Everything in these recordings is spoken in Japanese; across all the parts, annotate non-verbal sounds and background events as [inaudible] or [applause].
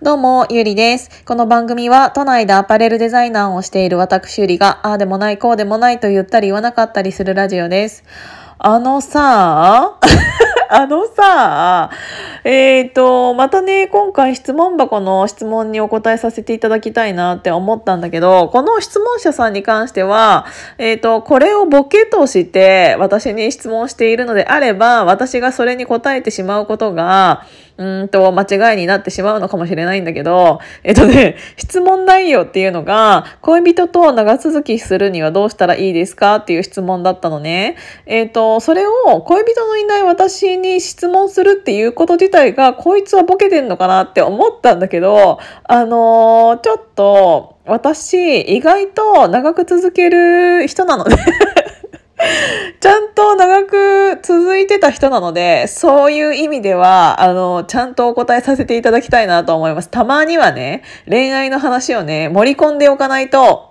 どうも、ゆりです。この番組は、都内でアパレルデザイナーをしている私ゆりが、ああでもない、こうでもないと言ったり言わなかったりするラジオです。あのさ、[laughs] あのさ、えっ、ー、と、またね、今回質問箱の質問にお答えさせていただきたいなって思ったんだけど、この質問者さんに関しては、えっ、ー、と、これをボケとして私に質問しているのであれば、私がそれに答えてしまうことが、うんと、間違いになってしまうのかもしれないんだけど、えっとね、質問内容っていうのが、恋人と長続きするにはどうしたらいいですかっていう質問だったのね。えっと、それを恋人のいない私に質問するっていうこと自体が、こいつはボケてんのかなって思ったんだけど、あのー、ちょっと、私、意外と長く続ける人なのね [laughs] ちゃんと長く続いてた人なので、そういう意味では、あの、ちゃんとお答えさせていただきたいなと思います。たまにはね、恋愛の話をね、盛り込んでおかないと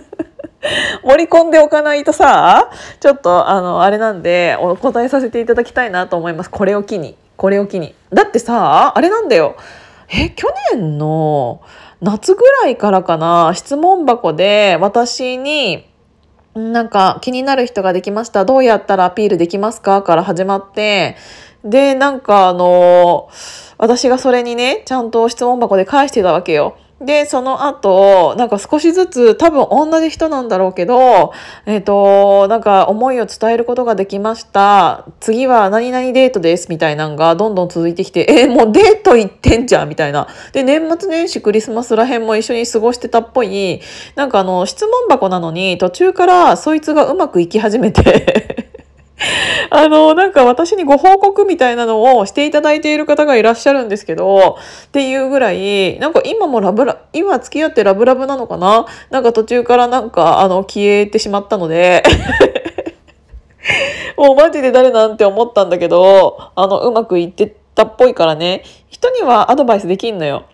[laughs] 盛り込んでおかないとさ、ちょっと、あの、あれなんで、お答えさせていただきたいなと思います。これを機に。これを機に。だってさ、あれなんだよ。え、去年の夏ぐらいからかな、質問箱で私に、なんか気になる人ができました。どうやったらアピールできますかから始まって、で、なんかあの、私がそれにね、ちゃんと質問箱で返してたわけよ。で、その後、なんか少しずつ多分同じ人なんだろうけど、えっ、ー、と、なんか思いを伝えることができました。次は何々デートですみたいなのがどんどん続いてきて、えー、もうデート行ってんじゃんみたいな。で、年末年始クリスマスらへんも一緒に過ごしてたっぽい、なんかあの、質問箱なのに途中からそいつがうまくいき始めて [laughs] あの、なんか私にご報告みたいなのをしていただいている方がいらっしゃるんですけど、っていうぐらい、なんか今もラブラ、今付き合ってラブラブなのかな？なんか途中からなんか、あの、消えてしまったので [laughs] もうマジで誰なんて思ったんだけど、あの、うまくいってたっぽいからね、人にはアドバイスできんのよ。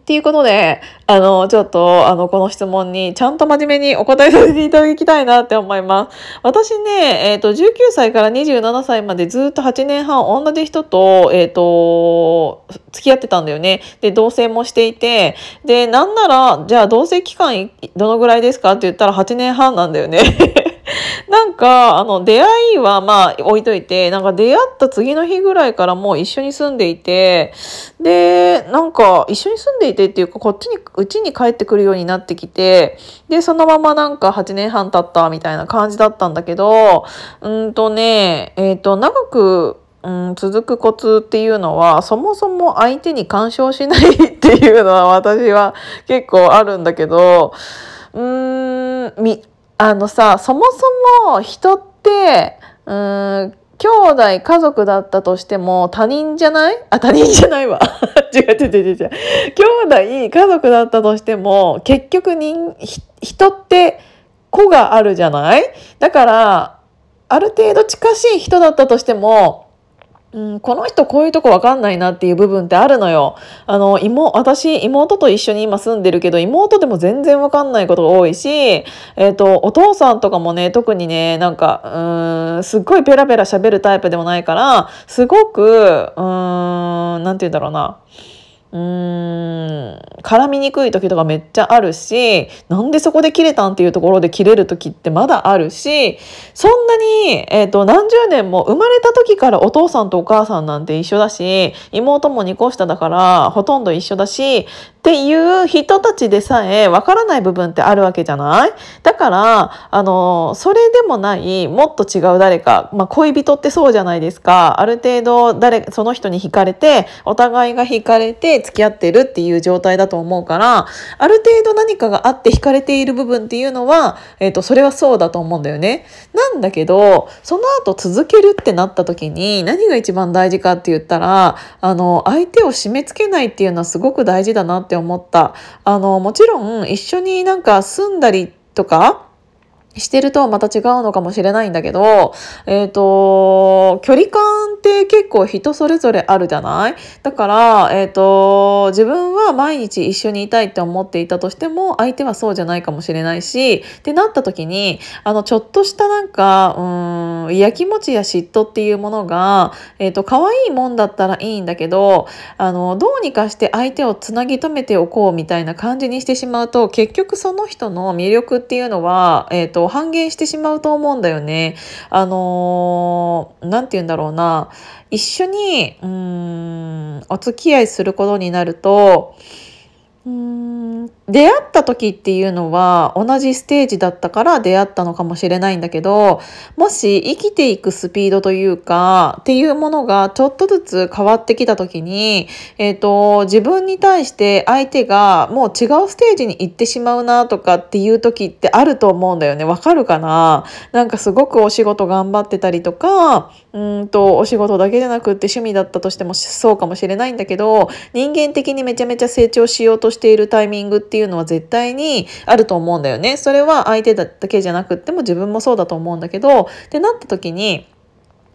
っていうことで、あの、ちょっと、あの、この質問にちゃんと真面目にお答えさせていただきたいなって思います。私ね、えっ、ー、と、19歳から27歳までずっと8年半同じ人と、えっ、ー、と、付き合ってたんだよね。で、同棲もしていて、で、なんなら、じゃあ同棲期間どのぐらいですかって言ったら8年半なんだよね。なんか、あの、出会いはまあ置いといて、なんか出会った次の日ぐらいからもう一緒に住んでいて、で、なんか一緒に住んでいてっていうか、こっちに、うちに帰ってくるようになってきて、で、そのままなんか8年半経ったみたいな感じだったんだけど、うんとね、えっ、ー、と、長く、うん、続くコツっていうのはそもそも相手に干渉しないっていうのは私は結構あるんだけどうーんみあのさ、そもそも人って、うーん、兄弟、家族だったとしても他人じゃない？あ、他人じゃないわ。[laughs] 違う違う違う違う。兄弟、家族だったとしても、結局人、人って子があるじゃない？だから、ある程度近しい人だったとしても、うん、この人こういうとこわかんないなっていう部分ってあるのよ。あの、妹、私、妹と一緒に今住んでるけど、妹でも全然わかんないことが多いし、えっ、ー、と、お父さんとかもね、特にね、なんか、うん、すっごいペラペラ喋るタイプでもないから、すごく、うん、なんて言うんだろうな。うーん絡みにくい時とかめっちゃあるしなんでそこで切れたんっていうところで切れる時ってまだあるしそんなに、えーと、何十年も生まれた時からお父さんとお母さんなんて一緒だし妹も2個下だからほとんど一緒だしっていう人たちでさえわからない部分ってあるわけじゃない？だから、あの、それでもない、もっと違う誰か、まあ、恋人ってそうじゃないですか。ある程度誰、その人に惹かれて、お互いが惹かれて付き合ってるっていう状態だと思うから、ある程度何かがあって惹かれている部分っていうのは、えっ、ー、と、それはそうだと思うんだよね。なんだけど、その後続けるってなった時に、何が一番大事かって言ったら、あの、相手を締め付けないっていうのはすごく大事だなって思った。あの、もちろん一緒になんか住んだりとか、してるとまた違うのかもしれないんだけど、えっ、ー、と、距離感って結構人それぞれあるじゃない？だから、えっ、ー、と、自分は毎日一緒にいたいって思っていたとしても、相手はそうじゃないかもしれないし、ってなった時に、あの、ちょっとしたなんか、うん、やきもちや嫉妬っていうものが、えっ、ー、と、可愛いもんだったらいいんだけど、あの、どうにかして相手をつなぎ止めておこうみたいな感じにしてしまうと、結局その人の魅力っていうのは、えっ、と、半減してしまうと思うんだよね。あのー、て言うんだろうな。一緒に、うん、お付き合いすることになると、うん出会った時っていうのは同じステージだったから出会ったのかもしれないんだけどもし生きていくスピードというかっていうものがちょっとずつ変わってきた時に、えーと、自分に対して相手がもう違うステージに行ってしまうなとかっていう時ってあると思うんだよね。わかるかな？なんかすごくお仕事頑張ってたりとかうんとお仕事だけじゃなくって趣味だったとしてもそうかもしれないんだけど人間的にめちゃめちゃ成長しようとしているタイミンググっていうのは絶対にあると思うんだよね。それは相手だけじゃなくっても自分もそうだと思うんだけどってなった時に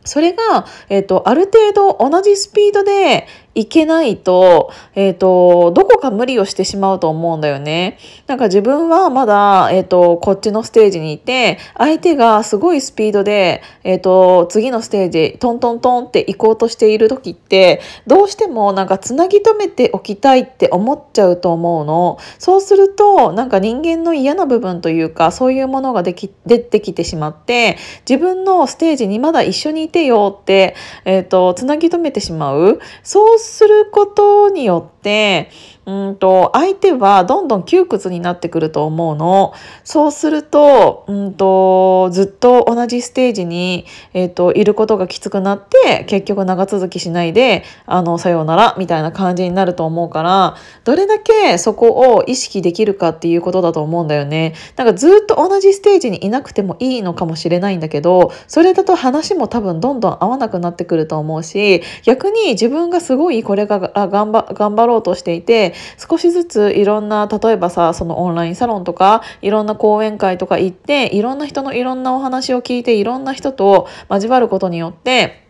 それが、えっ、ー、と、ある程度同じスピードでいけないと、えっ、ー、と、どこか無理をしてしまうと思うんだよね。なんか自分はまだ、えっ、ー、と、こっちのステージにいて、相手がすごいスピードで、えっ、と、次のステージ、トントントンって行こうとしている時って、どうしてもなんかつなぎ止めておきたいって思っちゃうと思うの。そうすると、なんか人間の嫌な部分というか、そういうものができ出てきてしまって、自分のステージにまだ一緒にいてよって、えっ、と、つなぎ止めてしまう。そうすることによって、うんと相手はどんどん窮屈になってくると思うの。そうすると,、うんと、ずっと同じステージに、えーと、いることがきつくなって結局長続きしないであのさようならみたいな感じになると思うからどれだけそこを意識できるかっていうことだと思うんだよね。なんかずっと同じステージにいなくてもいいのかもしれないんだけどそれだと話も多分どんどん合わなくなってくると思うし逆に自分がすごいこれが頑張頑張ろうとしていて少しずついろんな例えばさそのオンラインサロンとかいろんな講演会とか行っていろんな人のいろんなお話を聞いていろんな人と交わることによって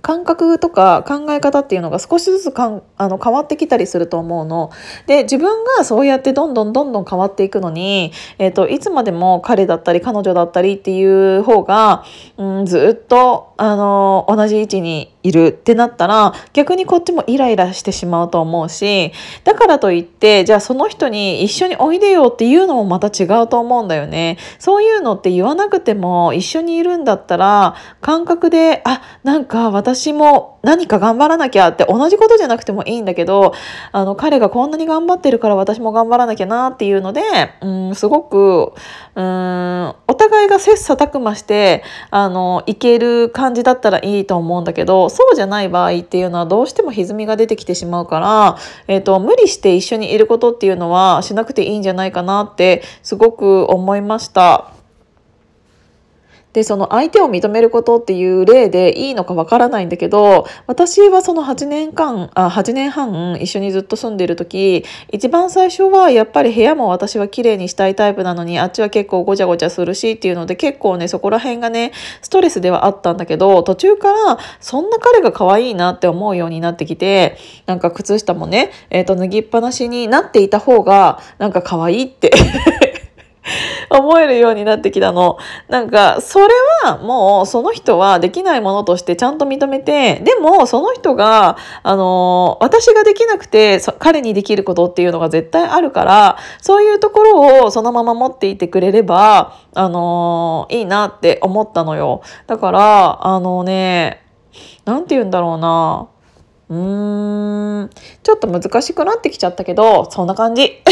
感覚とか考え方っていうのが少しずつかんあの変わってきたりすると思うの。で自分がそうやってどんどんどんどん変わっていくのに、えーと、いつまでも彼だったり彼女だったりっていう方が、うん、ずっとあの同じ位置にいるってなったら逆にこっちもイライラしてしまうと思うしだからといってじゃあその人に一緒においでよっていうのもまた違うと思うんだよね。そういうのって言わなくても一緒にいるんだったら感覚であなんか私も何か頑張らなきゃって同じことじゃなくてもいいんだけどあの彼がこんなに頑張ってるから私も頑張らなきゃなっていうのでうんすごくうんお互いが切磋琢磨してあのいける感じだったらいいと思うんだけどそうじゃない場合っていうのはどうしても歪みが出てきてしまうから、えっ、と無理して一緒にいることっていうのはしなくていいんじゃないかなってすごく思いました。で、その相手を認めることっていう例でいいのかわからないんだけど、私はその8年間、あ、8年半一緒にずっと住んでる時、一番最初はやっぱり部屋も私は綺麗にしたいタイプなのに、あっちは結構ごちゃごちゃするしっていうので結構ね、そこら辺がね、ストレスではあったんだけど、途中からそんな彼が可愛いなって思うようになってきて、なんか靴下もね、えっ、ー、と、脱ぎっぱなしになっていた方が、なんか可愛いって思えるようになってきたの。なんか、それはもうその人はできないものとしてちゃんと認めて、でもその人が、あの、私ができなくて彼にできることっていうのが絶対あるから、そういうところをそのまま持っていてくれれば、あの、いいなって思ったのよ。だから、あのね、なんて言うんだろうな。うーん、ちょっと難しくなってきちゃったけど、そんな感じ。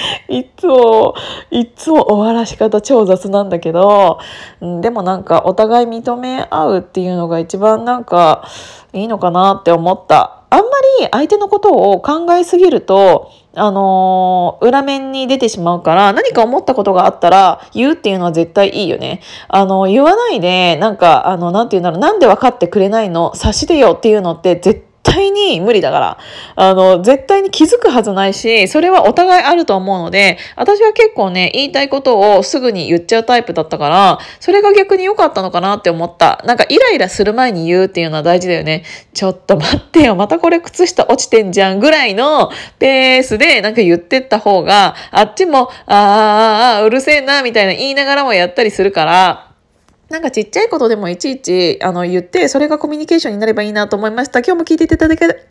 [laughs] いつも、いつも終わらし方超雑なんだけど、うん、でもなんかお互い認め合うっていうのが一番なんかいいのかなって思った。あんまり相手のことを考えすぎると、あのー、裏面に出てしまうから、何か思ったことがあったら言うっていうのは絶対いいよね。あの、言わないで、なんか、あの、なんて言うんだろう、なんで分かってくれないの？察してよっていうのって絶対に無理だから。あの、絶対に気づくはずないし、それはお互いあると思うので、私は結構ね、言いたいことをすぐに言っちゃうタイプだったから、それが逆に良かったのかなって思った。なんかイライラする前に言うっていうのは大事だよね。ちょっと待ってよ、またこれ靴下落ちてんじゃんぐらいのペースでなんか言ってった方が、あっちも、あーあ、うるせえな、みたいな言いながらもやったりするから、なんかちっちゃいことでもいちいちあの言って、それがコミュニケーションになればいいなと思いました。今日も聞いていただけ